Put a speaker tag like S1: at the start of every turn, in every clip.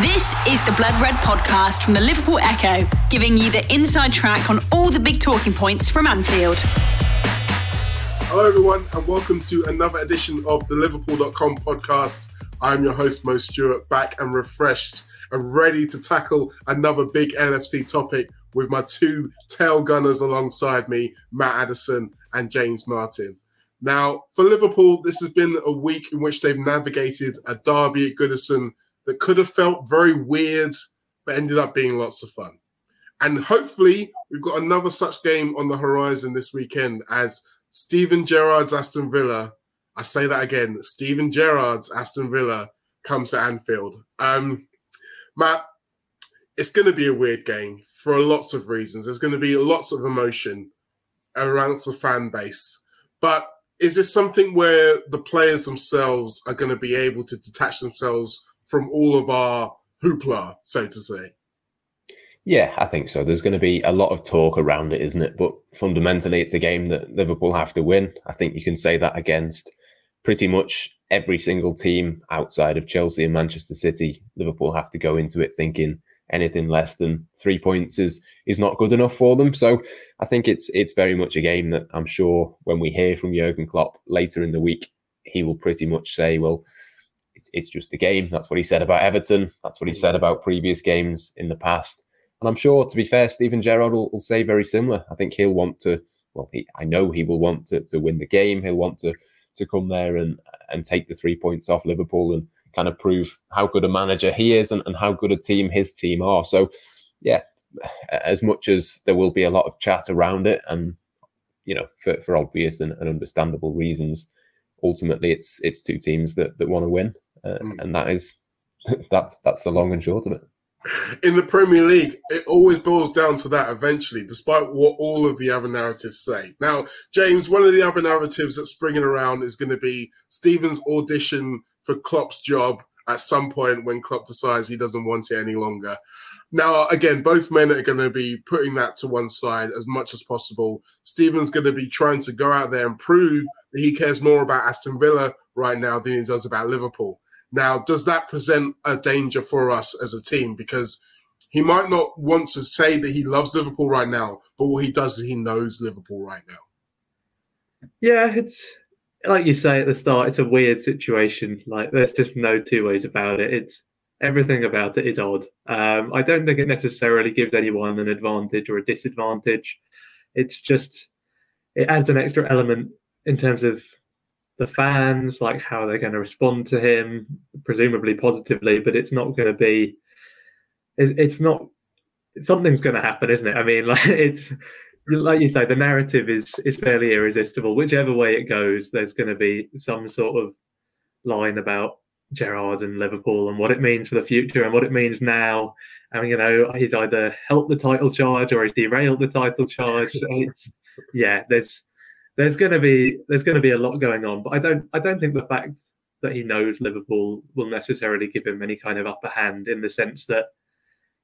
S1: This is the Blood Red podcast from the Liverpool Echo, giving you the inside track on all the big talking points from Anfield.
S2: Hello, everyone, and welcome to another edition of the Liverpool.com podcast. I'm your host, Mo Stewart, back and refreshed and ready to tackle another big LFC topic with my two tail gunners alongside me, Matt Addison and James Martin. Now, for Liverpool, this has been a week in which they've navigated a derby at Goodison that could have felt very weird, but ended up being lots of fun. And hopefully, we've got another such game on the horizon this weekend as Steven Gerrard's Aston Villa. I say that again Steven Gerrard's Aston Villa comes to Anfield. Um, Matt, it's going to be a weird game for lots of reasons. There's going to be lots of emotion around the fan base. But is this something where the players themselves are going to be able to detach themselves from all of our hoopla, so to say?
S3: Yeah, I think so. There's going to be a lot of talk around it, isn't it? But fundamentally, it's a game that Liverpool have to win. I think you can say that against pretty much every single team outside of Chelsea and Manchester City. Liverpool have to go into it thinking anything less than three points is is not good enough for them. So I think it's it's very much a game that I'm sure when we hear from Jurgen Klopp later in the week, he will pretty much say, well, it's, it's just a game. That's what he said about Everton. That's what he said about previous games in the past. And I'm sure, to be fair, Steven Gerrard will, will say very similar. I think he'll want to. Well, he, I know he will want to, to win the game. He'll want to to come there and and take the three points off Liverpool and kind of prove how good a manager he is and, and how good a team his team are. So, yeah, as much as there will be a lot of chat around it, and you know, for, for obvious and, and understandable reasons, ultimately it's it's two teams that that want to win, uh, mm. and that is that's that's the long and short of it.
S2: In the Premier League, it always boils down to that eventually, despite what all of the other narratives say. Now, James, one of the other narratives that's springing around is going to be Steven's audition for Klopp's job at some point when Klopp decides he doesn't want it any longer. Now, again, both men are going to be putting that to one side as much as possible. Steven's going to be trying to go out there and prove he cares more about Aston Villa right now than he does about Liverpool. Now, does that present a danger for us as a team? Because he might not want to say that he loves Liverpool right now, but what he does is he knows Liverpool right now.
S4: Yeah, it's like you say at the start, it's a weird situation. Like there's just no two ways about it. It's everything about it is odd. Um, I don't think it necessarily gives anyone an advantage or a disadvantage. It's just it adds an extra element in terms of the fans, like how they're going to respond to him, presumably positively, but it's not going to be. It, it's not. Something's going to happen, isn't it? I mean, like it's like you say, the narrative is is fairly irresistible. Whichever way it goes, there's going to be some sort of line about Gerrard and Liverpool and what it means for the future and what it means now. And you know, he's either helped the title charge or he's derailed the title charge. It's yeah, there's there's going to be there's going to be a lot going on, but I don't I don't think the fact that he knows Liverpool will necessarily give him any kind of upper hand in the sense that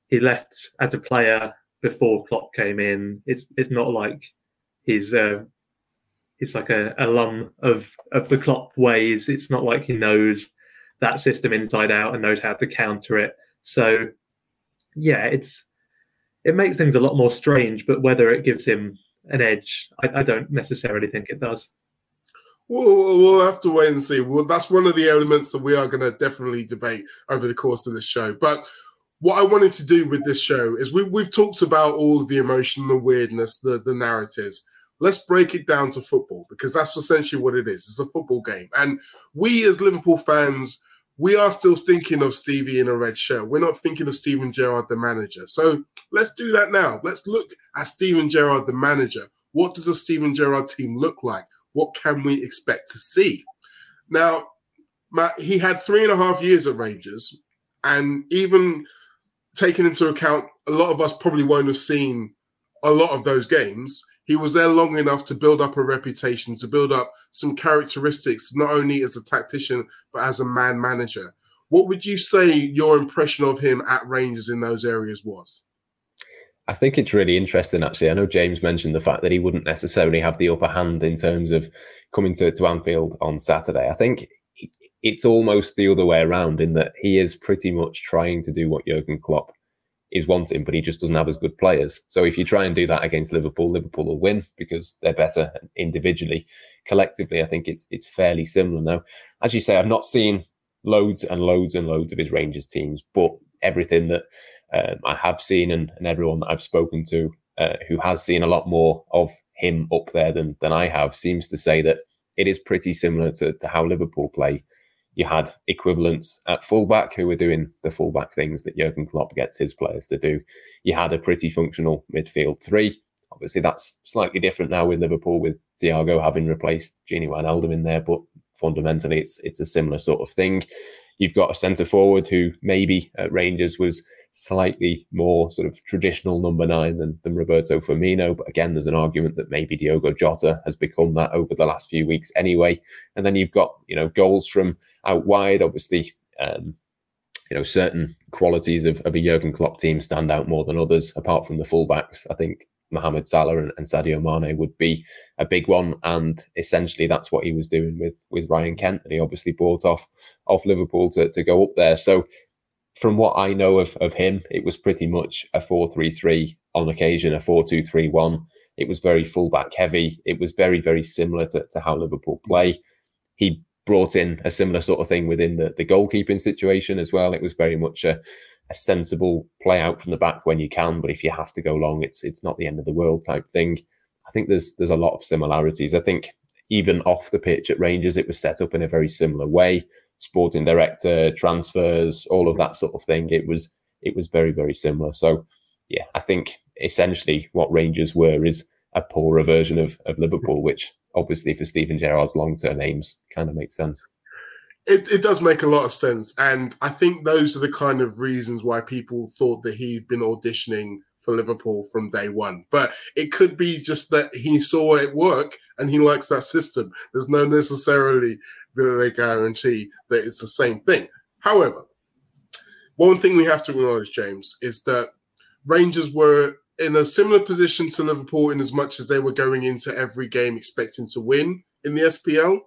S4: he left as a player before Klopp came in. It's it's not like he's uh, he's like a alum of of the Klopp ways. It's not like he knows that system inside out and knows how to counter it. So yeah, it's it makes things a lot more strange. But whether it gives him an edge, I, I don't necessarily think it does.
S2: We'll, we'll have to wait and see. Well, that's one of the elements that we are going to definitely debate over the course of the show. But what I wanted to do with this show is we, we've talked about all of the emotion, the weirdness, the, the narratives. Let's break it down to football because that's essentially what it is. It's a football game. And we as Liverpool fans, we are still thinking of Stevie in a red shirt. We're not thinking of Steven Gerrard, the manager. So let's do that now. Let's look at Steven Gerrard, the manager. What does a Steven Gerrard team look like? What can we expect to see? Now, Matt, he had three and a half years at Rangers, and even taking into account a lot of us probably won't have seen a lot of those games. He was there long enough to build up a reputation, to build up some characteristics, not only as a tactician, but as a man manager. What would you say your impression of him at Rangers in those areas was?
S3: I think it's really interesting, actually. I know James mentioned the fact that he wouldn't necessarily have the upper hand in terms of coming to, to Anfield on Saturday. I think it's almost the other way around in that he is pretty much trying to do what Jurgen Klopp is wanting, but he just doesn't have as good players. So if you try and do that against Liverpool, Liverpool will win because they're better individually. Collectively, I think it's it's fairly similar now. As you say, I've not seen loads and loads and loads of his Rangers teams, but everything that um, I have seen and, and everyone that I've spoken to uh, who has seen a lot more of him up there than than I have seems to say that it is pretty similar to, to how Liverpool play you had equivalents at fullback who were doing the fullback things that Jurgen Klopp gets his players to do. You had a pretty functional midfield three. Obviously, that's slightly different now with Liverpool, with Thiago having replaced Gini Wijnaldum in there, but fundamentally, it's it's a similar sort of thing. You've got a centre forward who maybe at Rangers was slightly more sort of traditional number nine than, than Roberto Firmino. But again, there's an argument that maybe Diogo Jota has become that over the last few weeks anyway. And then you've got, you know, goals from out wide. Obviously, um, you know, certain qualities of, of a Jurgen Klopp team stand out more than others, apart from the fullbacks. I think Mohamed Salah and, and, Sadio Mane would be a big one, and essentially that's what he was doing with with Ryan Kent, and he obviously bought off off Liverpool to to go up there. So from what I know of, of him, it was pretty much a 4 3 3 on occasion, a 4 2 3 1. It was very fullback heavy. It was very, very similar to, to how Liverpool play. He brought in a similar sort of thing within the, the goalkeeping situation as well. It was very much a, a sensible play out from the back when you can, but if you have to go long, it's it's not the end of the world type thing. I think there's there's a lot of similarities. I think even off the pitch at Rangers, it was set up in a very similar way sporting director, transfers, all of that sort of thing. It was it was very very similar. So yeah, I think essentially what Rangers were is a poorer version of of Liverpool, which obviously for Steven Gerrard's long term aims kind of makes sense.
S2: It, it does make a lot of sense. And I think those are the kind of reasons why people thought that he'd been auditioning for Liverpool from day one. But it could be just that he saw it work and he likes that system. There's no necessarily that they guarantee that it's the same thing. However, one thing we have to acknowledge, James, is that Rangers were in a similar position to Liverpool in as much as they were going into every game expecting to win in the SPL,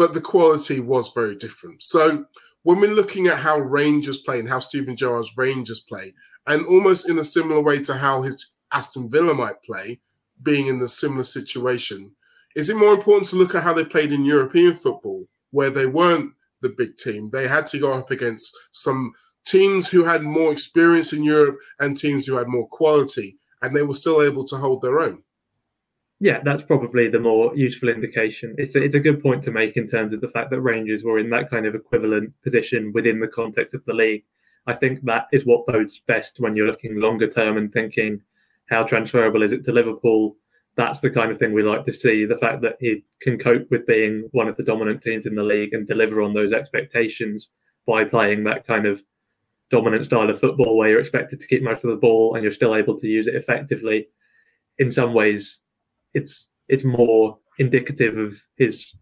S2: but the quality was very different. So when we're looking at how Rangers play and how Steven Gerrard's Rangers play, and almost in a similar way to how his Aston Villa might play, being in a similar situation, is it more important to look at how they played in European football, where they weren't the big team? They had to go up against some teams who had more experience in Europe and teams who had more quality, and they were still able to hold their own.
S4: Yeah, that's probably the more useful indication. It's a, it's a good point to make in terms of the fact that Rangers were in that kind of equivalent position within the context of the league. I think that is what bodes best when you're looking longer term and thinking how transferable is it to Liverpool that's the kind of thing we like to see. The fact that he can cope with being one of the dominant teams in the league and deliver on those expectations by playing that kind of dominant style of football where you're expected to keep most of the ball and you're still able to use it effectively. In some ways, it's it's more indicative of his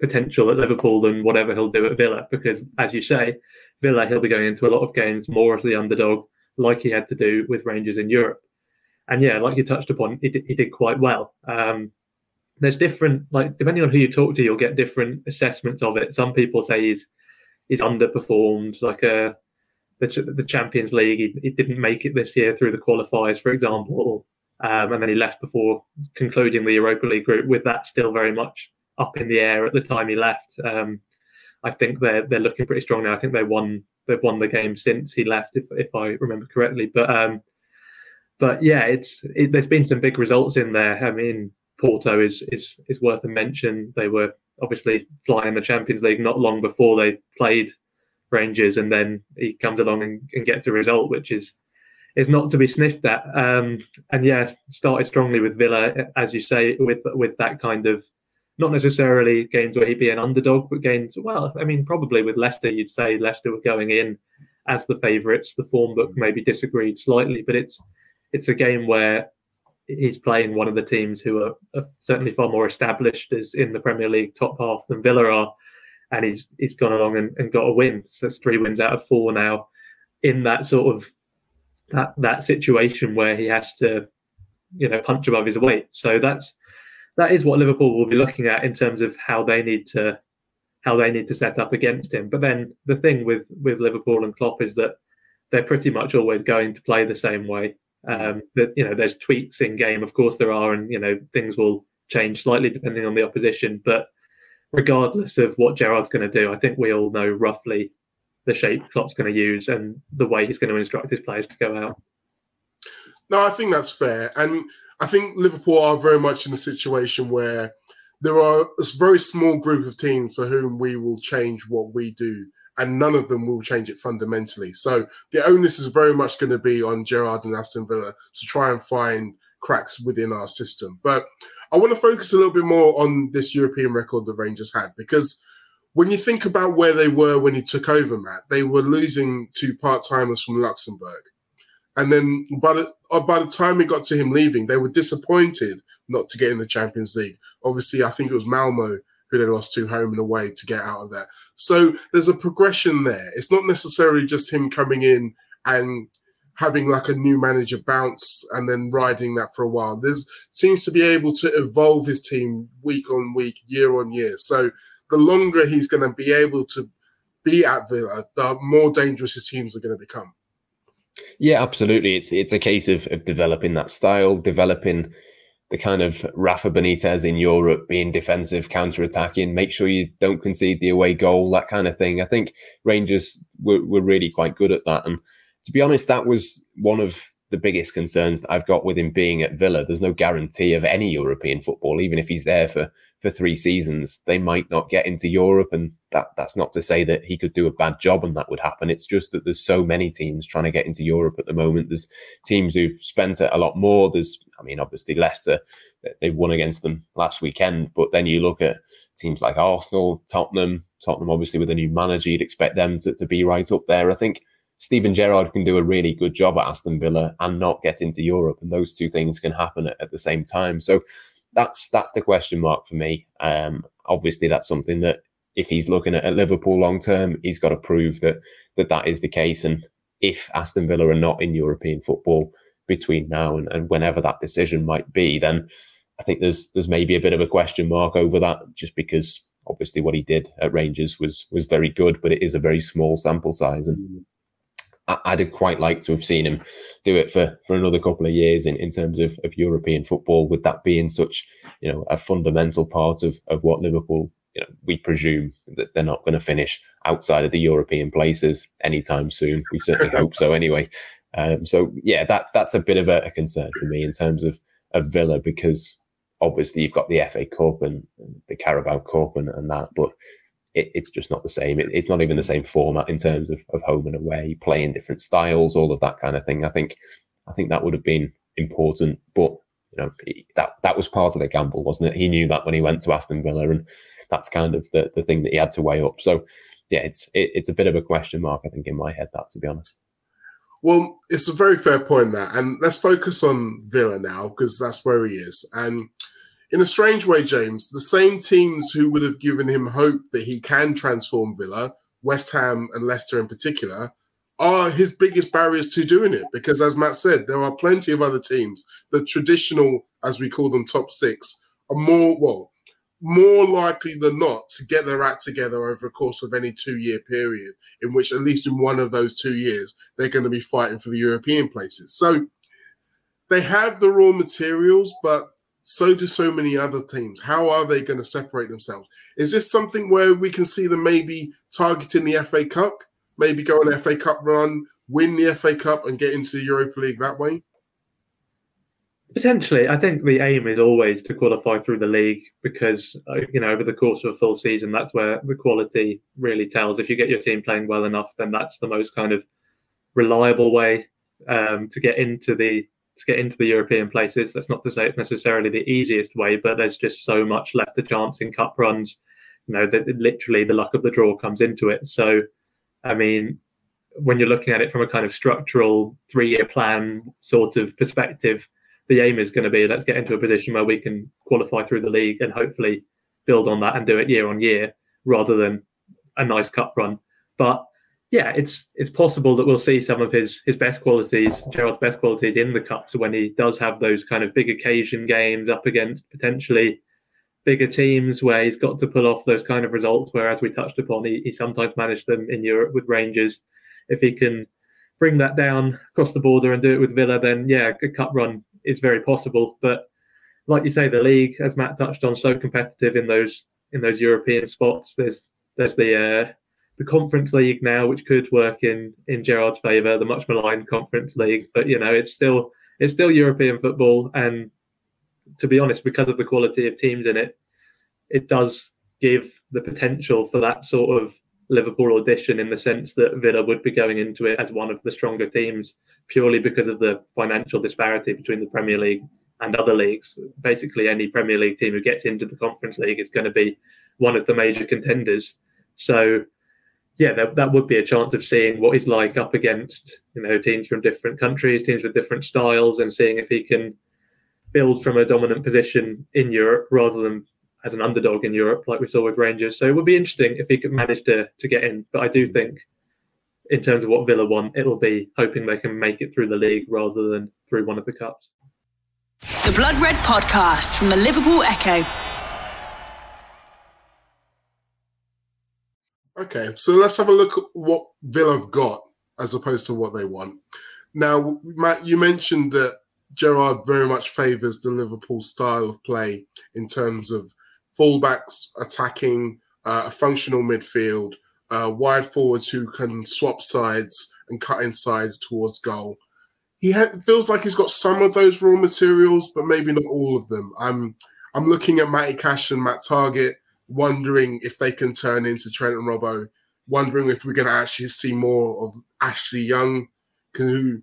S4: potential at Liverpool than whatever he'll do at Villa. Because as you say, Villa he'll be going into a lot of games more as the underdog, like he had to do with Rangers in Europe and yeah, like you touched upon, he did, he did quite well. Um, there's different, like depending on who you talk to, you'll get different assessments of it. Some people say he's he's underperformed, like a uh, the, the Champions League. He, he didn't make it this year through the qualifiers, for example, um, and then he left before concluding the Europa League group. With that still very much up in the air at the time he left. Um, I think they're they're looking pretty strong now. I think they won they've won the game since he left, if if I remember correctly. But um, but yeah, it's it, there's been some big results in there. I mean, Porto is is is worth a mention. They were obviously flying the Champions League not long before they played Rangers, and then he comes along and, and gets a result, which is is not to be sniffed at. Um, and yeah, started strongly with Villa, as you say, with with that kind of not necessarily games where he'd be an underdog, but games. Well, I mean, probably with Leicester, you'd say Leicester were going in as the favourites. The form book maybe disagreed slightly, but it's it's a game where he's playing one of the teams who are, are, certainly far more established as in the Premier League top half than Villa are, and he's he's gone along and, and got a win. So it's three wins out of four now in that sort of that that situation where he has to, you know, punch above his weight. So that's that is what Liverpool will be looking at in terms of how they need to how they need to set up against him. But then the thing with with Liverpool and Klopp is that they're pretty much always going to play the same way. Um, that you know, there's tweaks in game, of course there are, and you know things will change slightly depending on the opposition. But regardless of what Gerrard's going to do, I think we all know roughly the shape Klopp's going to use and the way he's going to instruct his players to go out.
S2: No, I think that's fair, and I think Liverpool are very much in a situation where there are a very small group of teams for whom we will change what we do, and none of them will change it fundamentally. So the onus is very much going to be on Gerrard and Aston Villa to try and find cracks within our system. But I want to focus a little bit more on this European record the Rangers had because when you think about where they were when he took over, Matt, they were losing to part timers from Luxembourg. And then by the uh, by the time we got to him leaving, they were disappointed not to get in the Champions League. Obviously, I think it was Malmo who they lost to home and away to get out of that. So there's a progression there. It's not necessarily just him coming in and having like a new manager bounce and then riding that for a while. There's seems to be able to evolve his team week on week, year on year. So the longer he's going to be able to be at Villa, the more dangerous his teams are going to become.
S3: Yeah, absolutely. It's it's a case of, of developing that style, developing the kind of Rafa Benitez in Europe, being defensive, counter attacking, make sure you don't concede the away goal, that kind of thing. I think Rangers were, were really quite good at that. And to be honest, that was one of the biggest concerns that I've got with him being at Villa. There's no guarantee of any European football, even if he's there for for three seasons. They might not get into Europe, and that that's not to say that he could do a bad job and that would happen. It's just that there's so many teams trying to get into Europe at the moment. There's teams who've spent a lot more. There's, I mean, obviously Leicester, they've won against them last weekend, but then you look at teams like Arsenal, Tottenham, Tottenham, obviously with a new manager, you'd expect them to, to be right up there. I think Steven Gerrard can do a really good job at Aston Villa and not get into Europe, and those two things can happen at, at the same time. So that's that's the question mark for me. Um, obviously, that's something that if he's looking at, at Liverpool long term, he's got to prove that that that is the case. And if Aston Villa are not in European football between now and, and whenever that decision might be, then I think there's there's maybe a bit of a question mark over that, just because obviously what he did at Rangers was was very good, but it is a very small sample size, and mm. I'd have quite liked to have seen him do it for, for another couple of years in, in terms of, of European football, with that being such, you know, a fundamental part of, of what Liverpool, you know, we presume that they're not going to finish outside of the European places anytime soon. We certainly hope so anyway. Um, so yeah, that that's a bit of a, a, concern for me in terms of, of Villa because obviously you've got the FA Cup and the Carabao Cup and, and that, but it, it's just not the same. It, it's not even the same format in terms of, of home and away, playing different styles, all of that kind of thing. I think I think that would have been important, but you know that that was part of the gamble, wasn't it? He knew that when he went to Aston Villa, and that's kind of the the thing that he had to weigh up. So yeah, it's it, it's a bit of a question mark, I think, in my head. That to be honest.
S2: Well, it's a very fair point that, and let's focus on Villa now because that's where he is. And in a strange way, James, the same teams who would have given him hope that he can transform Villa, West Ham and Leicester in particular, are his biggest barriers to doing it. Because as Matt said, there are plenty of other teams, the traditional, as we call them, top six, are more, well, more likely than not to get their act together over the course of any two year period, in which at least in one of those two years, they're going to be fighting for the European places. So they have the raw materials, but so do so many other teams. How are they going to separate themselves? Is this something where we can see them maybe targeting the FA Cup, maybe go on FA Cup run, win the FA Cup, and get into the Europa League that way?
S4: Potentially, I think the aim is always to qualify through the league because uh, you know over the course of a full season, that's where the quality really tells. If you get your team playing well enough, then that's the most kind of reliable way um, to get into the to get into the European places. That's not to say it's necessarily the easiest way, but there's just so much left to chance in cup runs. You know, that literally the luck of the draw comes into it. So, I mean, when you're looking at it from a kind of structural three-year plan sort of perspective, the aim is going to be let's get into a position where we can qualify through the league and hopefully build on that and do it year on year rather than a nice cup run. But yeah, it's it's possible that we'll see some of his his best qualities, Gerrard's best qualities in the cups when he does have those kind of big occasion games up against potentially bigger teams where he's got to pull off those kind of results. Where, as we touched upon, he, he sometimes managed them in Europe with Rangers. If he can bring that down across the border and do it with Villa, then yeah, a cup run is very possible. But like you say, the league, as Matt touched on, so competitive in those in those European spots. There's there's the uh, the Conference League now, which could work in in Gerrard's favour, the much maligned Conference League. But you know, it's still it's still European football, and to be honest, because of the quality of teams in it, it does give the potential for that sort of Liverpool audition in the sense that Villa would be going into it as one of the stronger teams purely because of the financial disparity between the Premier League and other leagues. Basically, any Premier League team who gets into the Conference League is going to be one of the major contenders. So, yeah, that, that would be a chance of seeing what he's like up against you know teams from different countries, teams with different styles, and seeing if he can build from a dominant position in Europe rather than as an underdog in Europe, like we saw with Rangers. So it would be interesting if he could manage to to get in. But I do mm-hmm. think, in terms of what Villa want, it'll be hoping they can make it through the league rather than through one of the cups.
S1: The Blood Red Podcast from the Liverpool Echo.
S2: Okay, so let's have a look at what Villa have got as opposed to what they want. Now, Matt, you mentioned that Gerrard very much favours the Liverpool style of play in terms of fullbacks attacking uh, a functional midfield, uh, wide forwards who can swap sides and cut inside towards goal. He ha- feels like he's got some of those raw materials, but maybe not all of them. I'm I'm looking at Matty Cash and Matt Targett wondering if they can turn into Trent and Robbo, wondering if we're going to actually see more of Ashley Young, who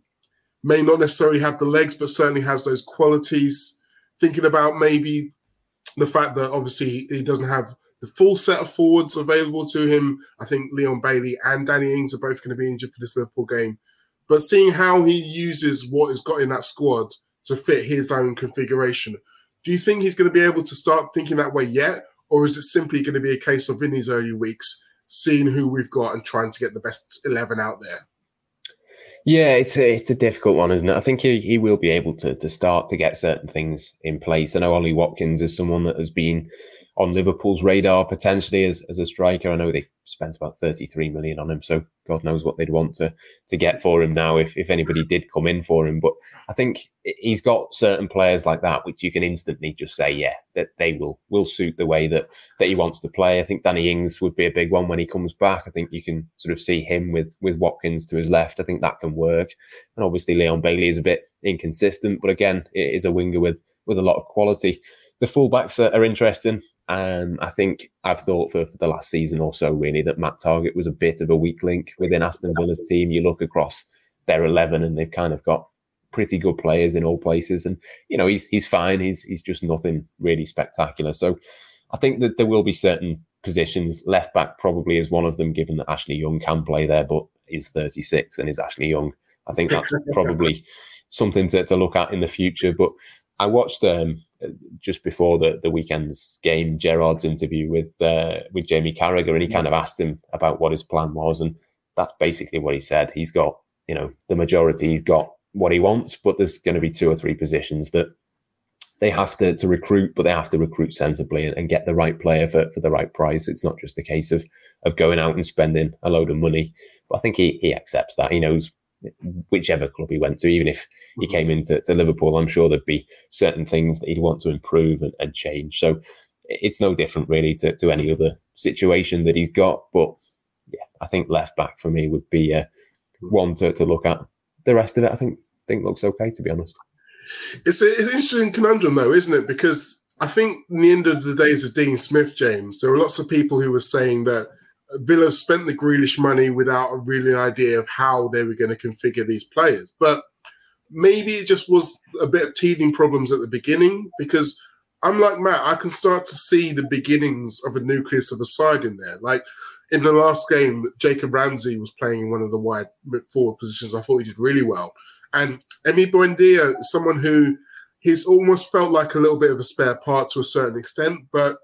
S2: may not necessarily have the legs, but certainly has those qualities. Thinking about maybe the fact that obviously he doesn't have the full set of forwards available to him. I think Leon Bailey and Danny Ings are both going to be injured for this Liverpool game. But seeing how he uses what he's got in that squad to fit his own configuration, do you think he's going to be able to start thinking that way yet? Or is it simply going to be a case of in these early weeks, seeing who we've got and trying to get the best 11 out there?
S3: Yeah, it's a it's a difficult one, isn't it? I think he, he will be able to to start to get certain things in place. I know Ollie Watkins is someone that has been on Liverpool's radar potentially as, as a striker. I know they spent about 33 million on him, so God knows what they'd want to to get for him now if, if anybody did come in for him. But I think he's got certain players like that which you can instantly just say, yeah, that they will will suit the way that that he wants to play. I think Danny Ings would be a big one when he comes back. I think you can sort of see him with with Watkins to his left. I think that can work. And obviously Leon Bailey is a bit inconsistent, but again, it is a winger with with a lot of quality the fullbacks are, are interesting. And I think I've thought for, for the last season or so, really, that Matt Targett was a bit of a weak link within Aston Villa's team. You look across their 11 and they've kind of got pretty good players in all places. And, you know, he's, he's fine. He's, he's just nothing really spectacular. So I think that there will be certain positions. Left back probably is one of them, given that Ashley Young can play there, but is 36 and is Ashley Young. I think that's probably something to, to look at in the future. But I watched um, just before the, the weekend's game Gerrard's interview with uh, with Jamie Carragher, and he kind of asked him about what his plan was, and that's basically what he said. He's got you know the majority, he's got what he wants, but there's going to be two or three positions that they have to, to recruit, but they have to recruit sensibly and, and, get the right player for, for the right price. It's not just a case of of going out and spending a load of money. But I think he, he accepts that. He knows whichever club he went to, even if he mm-hmm. came into to Liverpool, I'm sure there'd be certain things that he'd want to improve and, and change. So it's no different really to, to any other situation that he's got. But yeah, I think left back for me would be uh, one to, to look at. The rest of it, I think, think looks okay to be honest.
S2: It's, a, it's an interesting conundrum though, isn't it? Because I think in the end of the days of Dean Smith, James, there were lots of people who were saying that Villa spent the Grealish money without a really idea of how they were going to configure these players. But maybe it just was a bit of teething problems at the beginning because I'm like Matt, I can start to see the beginnings of a nucleus of a side in there. Like in the last game, Jacob Ramsey was playing in one of the wide forward positions. I thought he did really well. And Emi Buendia, someone who he's almost felt like a little bit of a spare part to a certain extent, but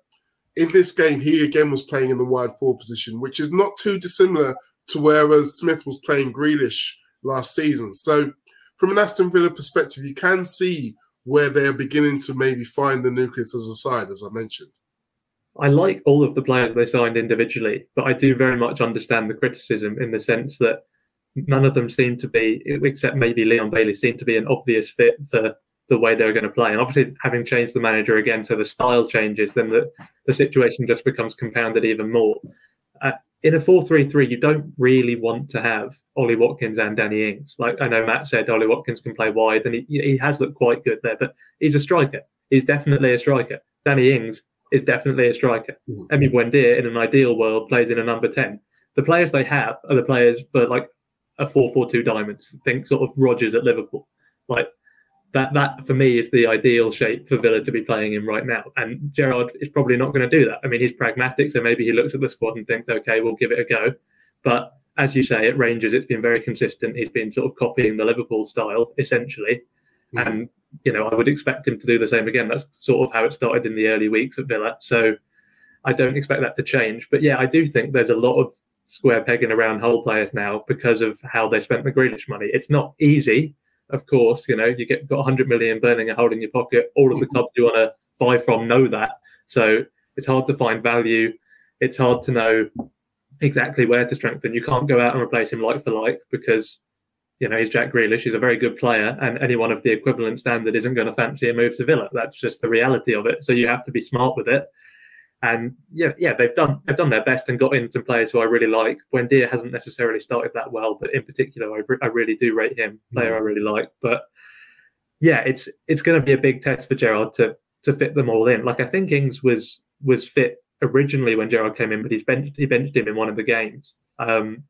S2: in this game, he again was playing in the wide forward position, which is not too dissimilar to where uh, Smith was playing Grealish last season. So, from an Aston Villa perspective, you can see where they're beginning to maybe find the nucleus as a side, as I mentioned.
S4: I like all of the players they signed individually, but I do very much understand the criticism in the sense that none of them seem to be, except maybe Leon Bailey, seem to be an obvious fit for the way they're going to play. And obviously, having changed the manager again, so the style changes, then the, the situation just becomes compounded even more. Uh, in a 4-3-3, you don't really want to have Ollie Watkins and Danny Ings. Like I know Matt said, Ollie Watkins can play wide, and he, he has looked quite good there. But he's a striker. He's definitely a striker. Danny Ings is definitely a striker. Mm. Emi Buendia, in an ideal world, plays in a number 10. The players they have are the players for like a 4-4-2 diamonds. Think sort of Rodgers at Liverpool. Like that that for me is the ideal shape for Villa to be playing in right now. And Gerrard is probably not going to do that. I mean, he's pragmatic, so maybe he looks at the squad and thinks, okay, we'll give it a go. But as you say, at Rangers, it's been very consistent. He's been sort of copying the Liverpool style essentially, mm-hmm. and you know I would expect him to do the same again. That's sort of how it started in the early weeks at Villa. So I don't expect that to change. But yeah, I do think there's a lot of square pegging around whole players now because of how they spent the Grealish money. It's not easy of course, you know, you get got 100 million burning a hole in your pocket. All of the clubs you want to buy from know that. So it's hard to find value. It's hard to know exactly where to strengthen. You can't go out and replace him like for like because, you know, he's Jack Grealish. He's a very good player, and anyone of the equivalent standard isn't going to fancy a move to Villa. That's just the reality of it. So you have to be smart with it. And yeah, yeah, they've done they've done their best and got in some players who I really like. Buendia hasn't necessarily started that well, but in particular, I, I really do rate him. Player mm. I really like. But yeah, it's it's going to be a big test for Gerrard to to fit them all in. Like I think Ings was was fit originally when Gerrard came in, but he's benched he benched him in one of the games, um,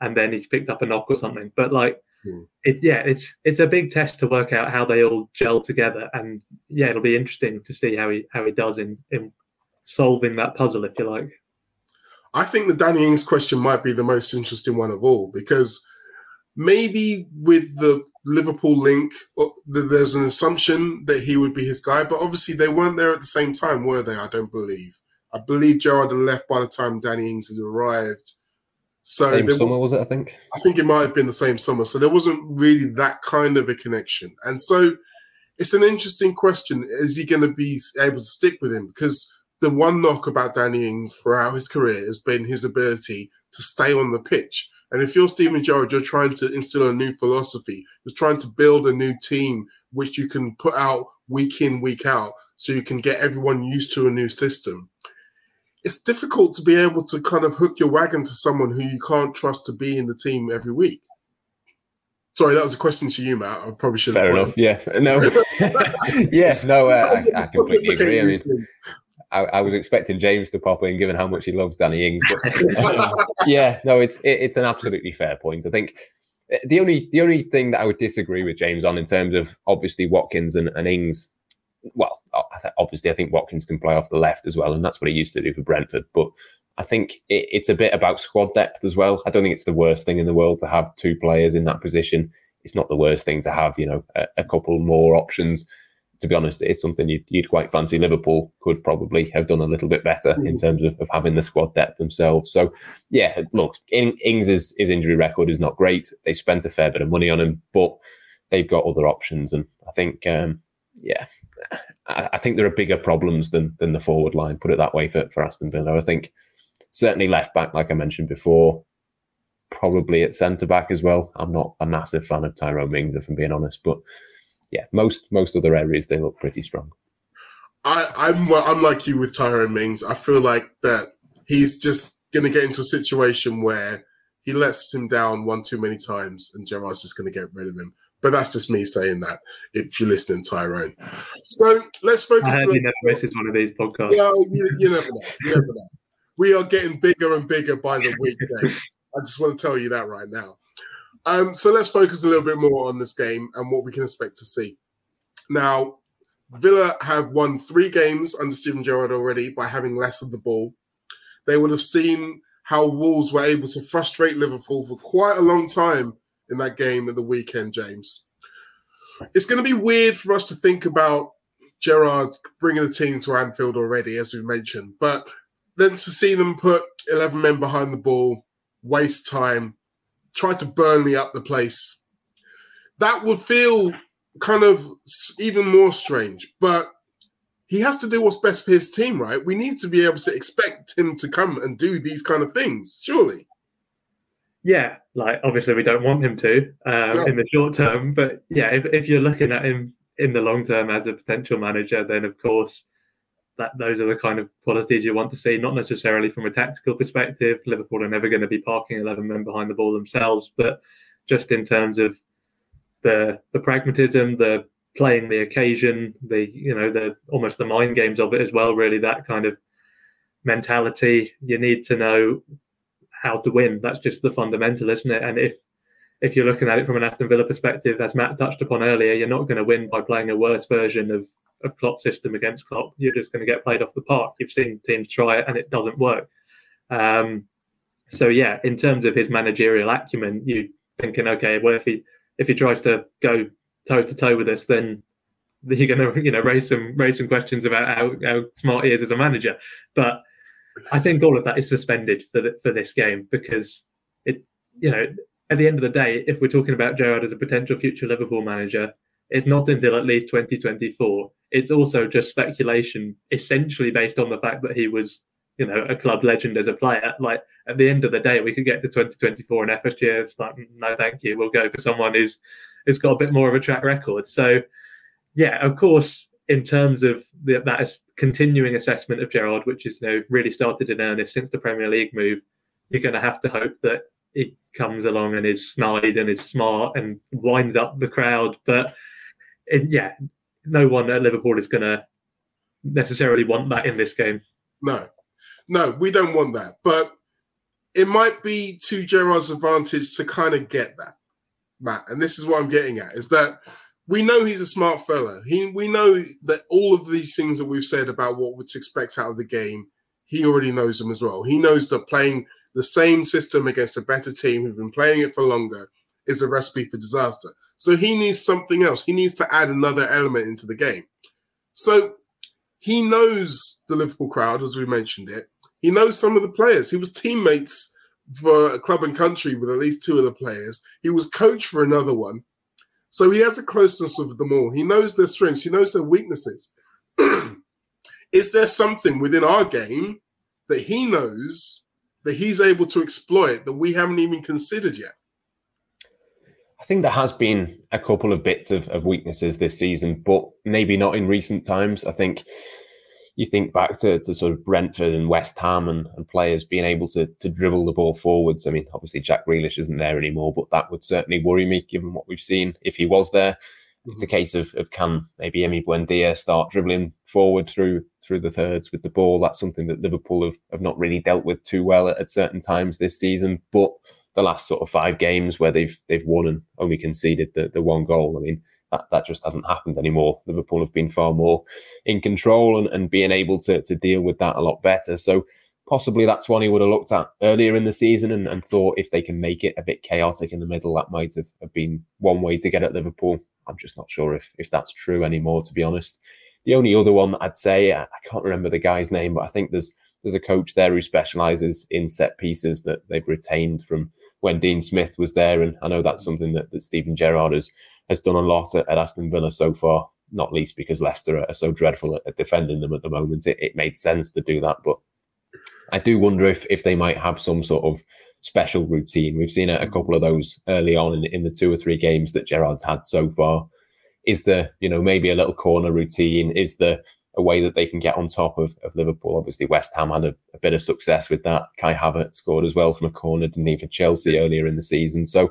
S4: and then he's picked up a knock or something. But like. Mm. It's yeah, it's it's a big test to work out how they all gel together, and yeah, it'll be interesting to see how he how he does in in solving that puzzle, if you like.
S2: I think the Danny Ings question might be the most interesting one of all because maybe with the Liverpool link, uh, there's an assumption that he would be his guy, but obviously they weren't there at the same time, were they? I don't believe. I believe Gerrard had left by the time Danny Ings had arrived.
S3: So same summer was, was it? I think.
S2: I think it might have been the same summer. So there wasn't really that kind of a connection, and so it's an interesting question: Is he going to be able to stick with him? Because the one knock about Danny Ings throughout his career has been his ability to stay on the pitch. And if you're Steven Gerrard, you're trying to instill a new philosophy. You're trying to build a new team which you can put out week in, week out, so you can get everyone used to a new system. It's difficult to be able to kind of hook your wagon to someone who you can't trust to be in the team every week. Sorry, that was a question to you, Matt. I probably should.
S3: Fair enough. Yeah. No. yeah. No. Uh, I, I completely agree. I mean, I, I, was expecting James to pop in, given how much he loves Danny Ings. But um, yeah, no, it's it, it's an absolutely fair point. I think eh, the only the only thing that I would disagree with James on in terms of obviously Watkins and, and Ings. Well, obviously, I think Watkins can play off the left as well, and that's what he used to do for Brentford. But I think it, it's a bit about squad depth as well. I don't think it's the worst thing in the world to have two players in that position. It's not the worst thing to have, you know, a, a couple more options to be honest, it's something you'd, you'd, quite fancy. Liverpool could probably have done a little bit better mm-hmm. in terms of, of, having the squad depth themselves. So, yeah, look, Ings' his injury record is not great. They spent a fair bit of money on him, but they've got other options. And I think, um, yeah, I, I, think there are bigger problems than than the forward line, put it that way, for, for Aston Villa. I think certainly left back, like I mentioned before, probably at centre back as well. I'm not a massive fan of Tyrone Mings, if I'm being honest, but yeah, most most other areas they look pretty strong.
S2: I, I'm well, I'm like you with Tyrone Mings. I feel like that he's just going to get into a situation where he lets him down one too many times, and Gerrard's just going to get rid of him. But that's just me saying that. If you're listening, Tyrone. So let's focus. I
S4: heard you never missed one of these podcasts.
S2: Yeah, you, you never know. You never know. We are getting bigger and bigger by the week. I just want to tell you that right now. Um, so let's focus a little bit more on this game and what we can expect to see. Now, Villa have won three games under Steven Gerrard already by having less of the ball. They would have seen how Wolves were able to frustrate Liverpool for quite a long time in that game at the weekend, James. It's going to be weird for us to think about Gerrard bringing the team to Anfield already, as we mentioned, but then to see them put 11 men behind the ball, waste time, try to burn me up the place. That would feel kind of even more strange. But he has to do what's best for his team, right? We need to be able to expect him to come and do these kind of things, surely.
S4: Yeah, like obviously we don't want him to um, yeah. in the short term, but yeah, if, if you're looking at him in the long term as a potential manager, then of course that those are the kind of qualities you want to see. Not necessarily from a tactical perspective. Liverpool are never going to be parking eleven men behind the ball themselves, but just in terms of the the pragmatism, the playing the occasion, the you know the almost the mind games of it as well. Really, that kind of mentality. You need to know how to win. That's just the fundamental, isn't it? And if if you're looking at it from an Aston Villa perspective, as Matt touched upon earlier, you're not going to win by playing a worse version of of Klopp system against Klopp. You're just going to get played off the park. You've seen teams try it and it doesn't work. Um, so yeah, in terms of his managerial acumen, you thinking, okay, well if he if he tries to go toe to toe with us, then you're going to you know raise some raise some questions about how, how smart he is as a manager. But I think all of that is suspended for the, for this game because it you know at the end of the day, if we're talking about Gerrard as a potential future Liverpool manager, it's not until at least 2024. It's also just speculation, essentially based on the fact that he was, you know, a club legend as a player. Like at the end of the day, we could get to 2024 and FSG it's like, no, thank you. We'll go for someone who's who's got a bit more of a track record. So, yeah, of course, in terms of the, that continuing assessment of Gerrard, which is you know really started in earnest since the Premier League move, you're going to have to hope that it comes along and is snide and is smart and winds up the crowd, but it, yeah, no one at Liverpool is going to necessarily want that in this game.
S2: No, no, we don't want that. But it might be to Gerrard's advantage to kind of get that, Matt. And this is what I'm getting at is that we know he's a smart fella. He, we know that all of these things that we've said about what to expect out of the game, he already knows them as well. He knows that playing the same system against a better team who've been playing it for longer is a recipe for disaster. So he needs something else. He needs to add another element into the game. So he knows the Liverpool crowd, as we mentioned it. He knows some of the players. He was teammates for a club and country with at least two of the players. He was coach for another one. So he has a closeness with them all. He knows their strengths. He knows their weaknesses. Is there something within our game that he knows that he's able to exploit that we haven't even considered yet?
S3: I think there has been a couple of bits of, of weaknesses this season, but maybe not in recent times. I think you think back to, to sort of Brentford and West Ham and, and players being able to, to dribble the ball forwards. I mean, obviously Jack Grealish isn't there anymore, but that would certainly worry me given what we've seen if he was there. Mm-hmm. It's a case of, of can maybe Emi Buendia start dribbling forward through through the thirds with the ball. That's something that Liverpool have, have not really dealt with too well at, at certain times this season. But the last sort of five games where they've they've won and only conceded the, the one goal. I mean, that, that just hasn't happened anymore. Liverpool have been far more in control and, and being able to, to deal with that a lot better. So possibly that's one he would have looked at earlier in the season and, and thought if they can make it a bit chaotic in the middle, that might have, have been one way to get at Liverpool. I'm just not sure if if that's true anymore, to be honest. The only other one that I'd say, I can't remember the guy's name, but I think there's there's a coach there who specialises in set pieces that they've retained from when Dean Smith was there. And I know that's something that, that Steven Gerrard has, has done a lot at, at Aston Villa so far, not least because Leicester are so dreadful at, at defending them at the moment. It, it made sense to do that. But I do wonder if, if they might have some sort of special routine. We've seen a, a couple of those early on in, in the two or three games that Gerrard's had so far. Is there, you know, maybe a little corner routine? Is there a way that they can get on top of, of Liverpool. Obviously, West Ham had a, a, bit of success with that. Kai Havertz scored as well from a corner, didn't he, for Chelsea earlier in the season. So,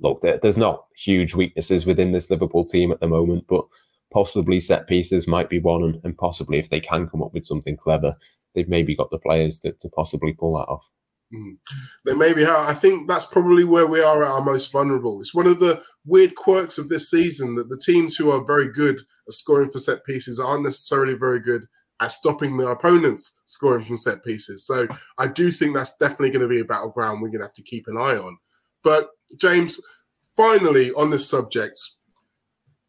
S3: look, there, there's not huge weaknesses within this Liverpool team at the moment, but possibly set pieces might be one, and, and possibly if they can come up with something clever, they've maybe got the players to, to possibly pull that off.
S2: Mm. They maybe have. I think that's probably where we are at our most vulnerable. It's one of the weird quirks of this season that the teams who are very good at scoring for set pieces aren't necessarily very good at stopping their opponents scoring from set pieces. So I do think that's definitely going to be a battleground we're going to have to keep an eye on. But James, finally on this subject,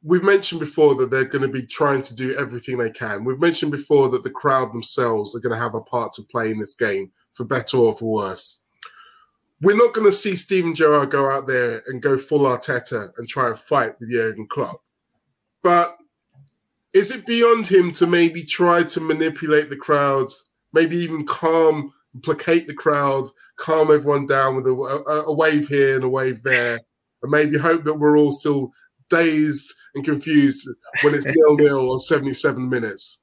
S2: we've mentioned before that they're going to be trying to do everything they can. We've mentioned before that the crowd themselves are going to have a part to play in this game, for better or for worse. We're not going to see Steven Gerrard go out there and go full Arteta and try and fight with Jurgen Klopp. But is it beyond him to maybe try to manipulate the crowds, maybe even calm, placate the crowd, calm everyone down with a, a, a wave here and a wave there, and maybe hope that we're all still dazed and confused when it's nil nil or 77 minutes?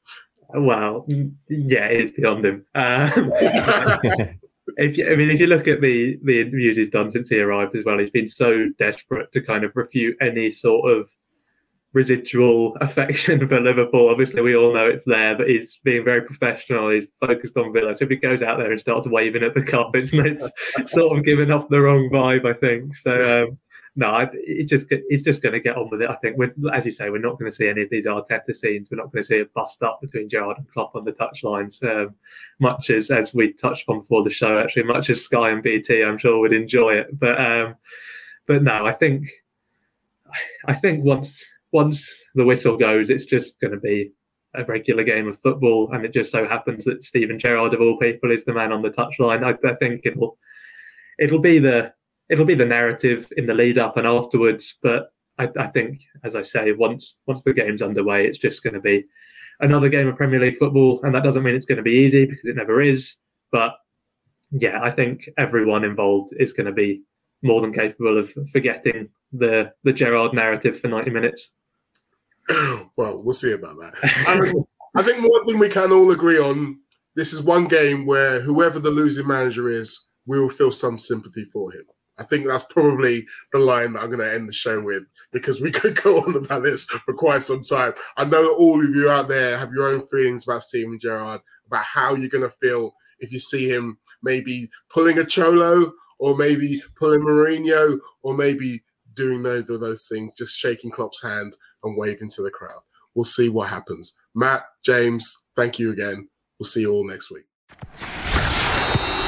S4: Well, yeah, it's beyond him. Um, if you, I mean, if you look at the the interviews he's done since he arrived as well, he's been so desperate to kind of refute any sort of residual affection for Liverpool. Obviously, we all know it's there, but he's being very professional. He's focused on Villa. So if he goes out there and starts waving at the cup, it's, it's sort of giving off the wrong vibe, I think. So um, no, it's just it's just going to get on with it. I think, we're, as you say, we're not going to see any of these Arteta scenes. We're not going to see a bust up between Gerrard and Klopp on the touchlines. Um, much as as we touched on before the show, actually, much as Sky and BT, I'm sure would enjoy it. But um, but no, I think I think once once the whistle goes, it's just going to be a regular game of football, and it just so happens that Steven Gerrard, of all people, is the man on the touchline. I, I think it'll it'll be the it'll be the narrative in the lead up and afterwards. But I, I, think, as I say, once once the game's underway, it's just going to be another game of Premier League football, and that doesn't mean it's going to be easy because it never is. But yeah, I think everyone involved is going to be more than capable of forgetting the the Gerrard narrative for ninety minutes.
S2: well, we'll see about that. Um, I think one thing we can all agree on: this is one game where whoever the losing manager is, we will feel some sympathy for him. I think that's probably the line that I'm going to end the show with because we could go on about this for quite some time. I know all of you out there have your own feelings about Steven Gerrard, about how you're going to feel if you see him maybe pulling a Cholo or maybe pulling Mourinho or maybe doing those of those things, just shaking Klopp's hand and waving to the crowd. We'll see what happens. Matt, James, thank you again. We'll see you all next week.